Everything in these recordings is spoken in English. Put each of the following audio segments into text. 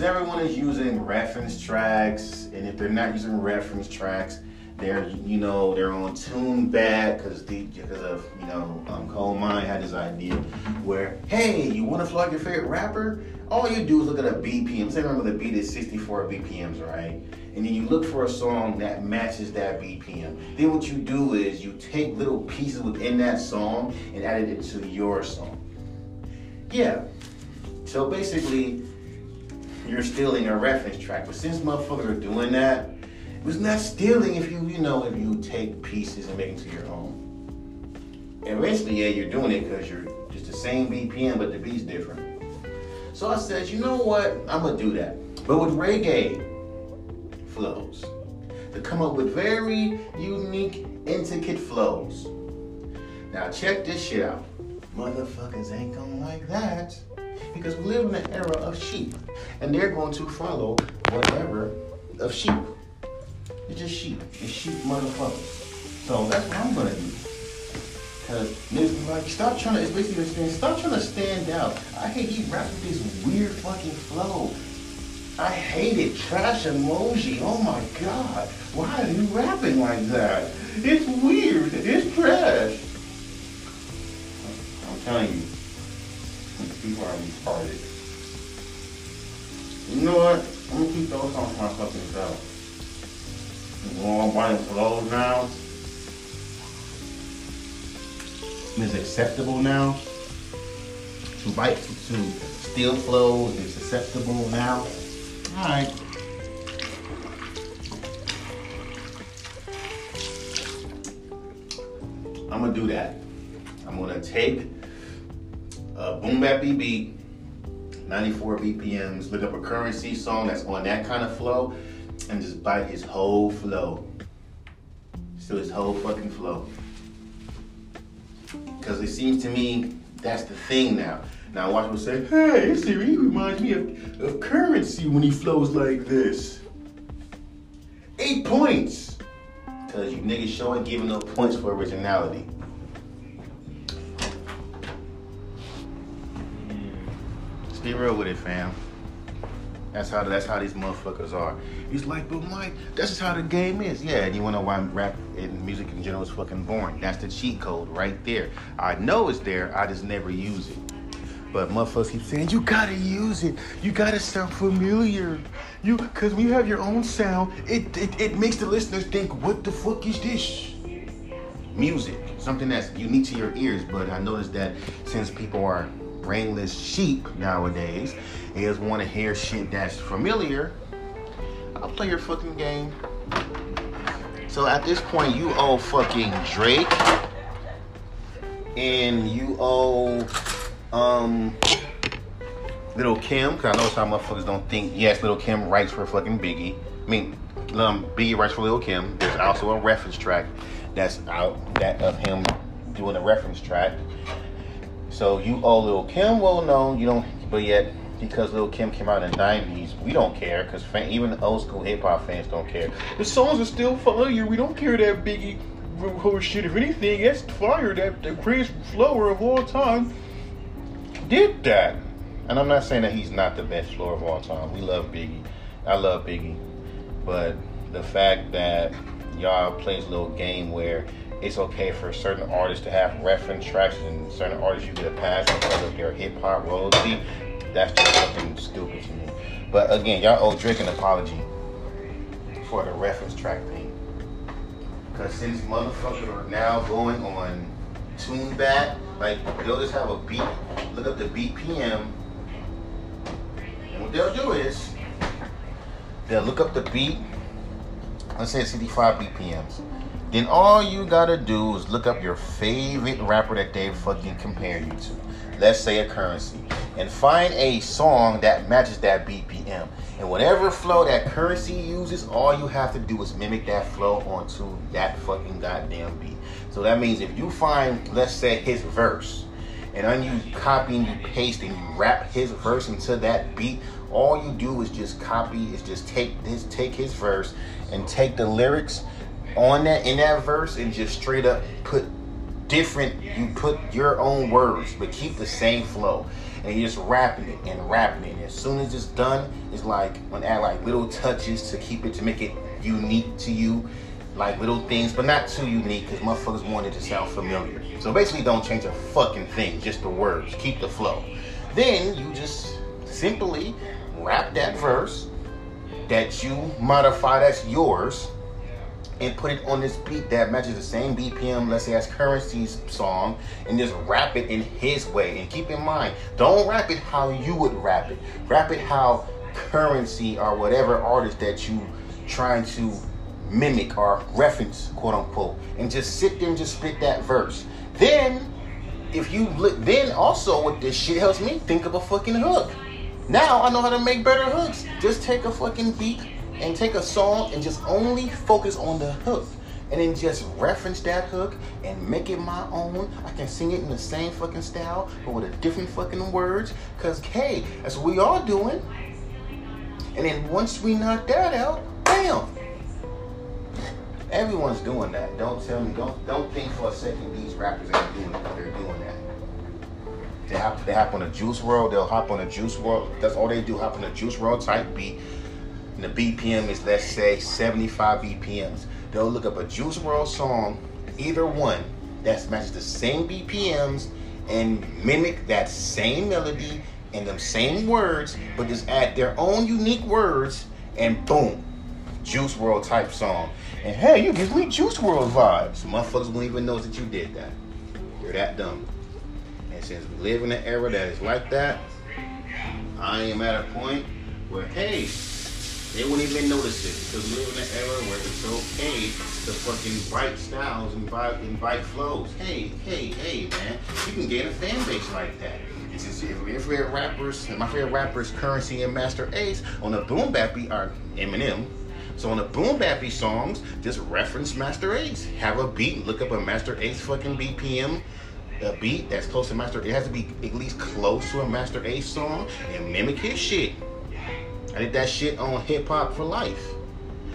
Because everyone is using reference tracks, and if they're not using reference tracks, they're you know they're on Tune Bat because the because of you know um, Cole Mine had this idea where hey you want to like your favorite rapper? All you do is look at a BPM say remember the beat is 64 BPMs right? And then you look for a song that matches that BPM then what you do is you take little pieces within that song and add it to your song. Yeah. So basically you're stealing a reference track but since motherfuckers are doing that it was not stealing if you, you know, if you take pieces and make them to your own. And eventually, yeah, you're doing it because you're just the same BPM, but the beat's different. So I said, you know what? I'm gonna do that. But with reggae flows. To come up with very unique, intricate flows. Now check this shit out. Motherfuckers ain't gonna like that. Because we live in an era of sheep. And they're going to follow whatever of sheep. It's just sheep. It's sheep motherfuckers. So that's what I'm gonna do. Cause niggas like, stop trying to, it's basically saying, stop trying to stand out. I hate you rap with this weird fucking flow. I hate it. Trash emoji. Oh my god. Why are you rapping like that? It's weird. It's trash. I'm telling you. People are retarded. You know what? I'm gonna keep those songs for my fucking self. Long body flows now. It's acceptable now. To bite to steal flows is acceptable now. Alright. I'm gonna do that. I'm gonna take a boom bap beat, 94 BPMs, look up a currency song that's on that kind of flow, and just bite his whole flow. Still his whole fucking flow. Because it seems to me that's the thing now. Now watch him say, hey, Siri he reminds me of, of currency when he flows like this. Eight points. Cause you niggas showing giving no points for originality. Just be real with it, fam. That's how that's how these motherfuckers are. He's like, but Mike, that's just how the game is. Yeah, and you wanna know why rap and music in general is fucking boring. That's the cheat code right there. I know it's there, I just never use it. But motherfuckers keep saying, you gotta use it. You gotta sound familiar. You cause when you have your own sound, it, it, it makes the listeners think, what the fuck is this? Music. Something that's unique to your ears, but I noticed that since people are brainless sheep nowadays, just want to hear shit that's familiar. I'll play your fucking game. So at this point, you owe fucking Drake, and you owe um Little Kim, cause I know some motherfuckers don't think. Yes, Little Kim writes for fucking Biggie. I mean, um, Biggie writes for Little Kim. There's also a reference track that's out that of him doing a reference track. So you oh, owe Little Kim. Well, known, you don't. But yet, because Little Kim came out in the '90s, we don't care. Cause fan, even old school hip hop fans don't care. The songs are still fire. We don't care that Biggie whole shit. If anything, that's fire. That the greatest flower of all time did that. And I'm not saying that he's not the best floor of all time. We love Biggie. I love Biggie. But the fact that y'all plays a little game where it's okay for certain artists to have reference tracks and certain artists you get a pass because of their hip hop royalty, that's just fucking stupid to me. But again, y'all owe Drake an apology for the reference track thing. Because since motherfuckers are now going on Tune Bat, like they'll just have a beat, look up the BPM, and what they'll do is they'll look up the beat, let's say it's 65 BPMs. Then all you gotta do is look up your favorite rapper that they fucking compare you to. Let's say a currency. And find a song that matches that BPM. And whatever flow that currency uses, all you have to do is mimic that flow onto that fucking goddamn beat. So that means if you find, let's say, his verse, and then you copy and you paste and you rap his verse into that beat, all you do is just copy, is just take this, take his verse and take the lyrics on that in that verse and just straight up put different. You put your own words, but keep the same flow. And you're just rapping it and rapping it. And as soon as it's done, it's like when add like little touches to keep it to make it unique to you. Like little things, but not too unique because motherfuckers want it to sound familiar. So basically don't change a fucking thing, just the words. Keep the flow. Then you just simply rap that verse that you modify that's yours and put it on this beat that matches the same BPM, let's say as Currency's song, and just rap it in his way. And keep in mind, don't rap it how you would rap it. Rap it how Currency or whatever artist that you trying to mimic or reference, quote unquote, and just sit there and just spit that verse. Then, if you look, then also what this shit helps me think of a fucking hook. Now I know how to make better hooks. Just take a fucking beat and take a song and just only focus on the hook. And then just reference that hook and make it my own. I can sing it in the same fucking style, but with a different fucking words. Cause hey, that's what we all doing. And then once we knock that out, bam. Everyone's doing that. Don't tell me, don't don't think for a second these rappers ain't doing it. They're doing that. They hop, they hop on a Juice WRLD. They'll hop on a Juice WRLD. That's all they do. Hop on a Juice WRLD type beat. And the BPM is let's say 75 BPMs. They'll look up a Juice WRLD song, either one that matches the same BPMs and mimic that same melody and them same words, but just add their own unique words and boom, Juice WRLD type song. And hey, you give me Juice WRLD vibes. Motherfuckers won't even know that you did that. You're that dumb. And since we live in an era that is like that, I am at a point where, hey, they won't even notice it because we live in an era where it's okay to fucking bite styles and invite, invite flows. Hey, hey, hey, man, you can gain a fan base like that. If your favorite rappers, my favorite rappers, Currency and Masta Ace, on the Boom Bap are Eminem. So on the Boom Bappy songs, just reference Masta Ace. Have a beat, look up a Masta Ace fucking BPM a beat that's close to Master. It has to be at least close to a Masta Ace song and mimic his shit. I did that shit on Hip Hop for Life.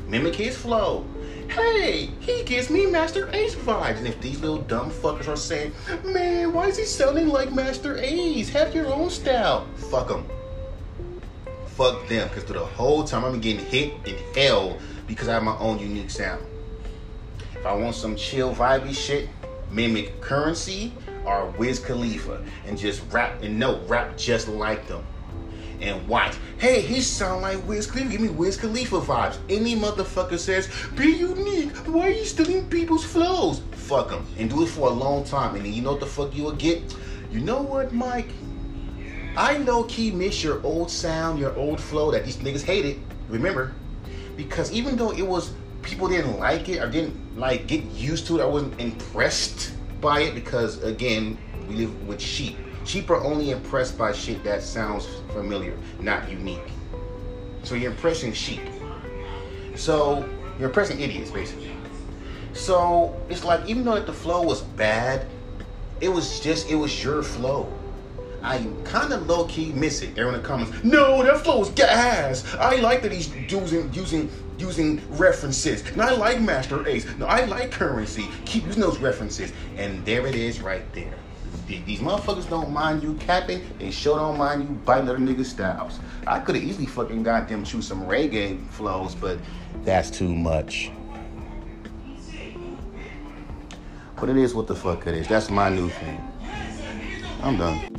Mimic his flow. Hey, he gives me Masta Ace vibes. And if these little dumb fuckers are saying, man, why is he sounding like Masta Ace? Have your own style. Fuck them. Fuck them. Because through the whole time I'm getting hit in hell because I have my own unique sound. If I want some chill, vibey shit, mimic Currency or Wiz Khalifa and just rap and no rap just like them. And watch. Hey, he sound like Wiz Khalifa. Give me Wiz Khalifa vibes. Any motherfucker says, be unique. Why are you stealing people's flows? Fuck them. And do it for a long time. And then you know what the fuck you will get? You know what, Mike? I low key miss your old sound, your old flow that these niggas hated. Remember? Because even though it was people didn't like it or didn't like get used to it, I wasn't impressed by it because again, we live with sheep. Sheep are only impressed by shit that sounds familiar, not unique. So you're impressing sheep. So you're impressing idiots, basically. So it's like even though the flow was bad, it was just it was your flow. I kind of low key miss it. Everyone in the comments, no, that flow is gas. I like that he's using using using references. And I like Masta Ace. No, I like currency. Keep using those references. And there it is right there. These motherfuckers don't mind you capping. They sure don't mind you biting other niggas' styles. I could have easily fucking got them choose some reggae flows, but that's too much. But it is what the fuck it is. That's my new thing. I'm done.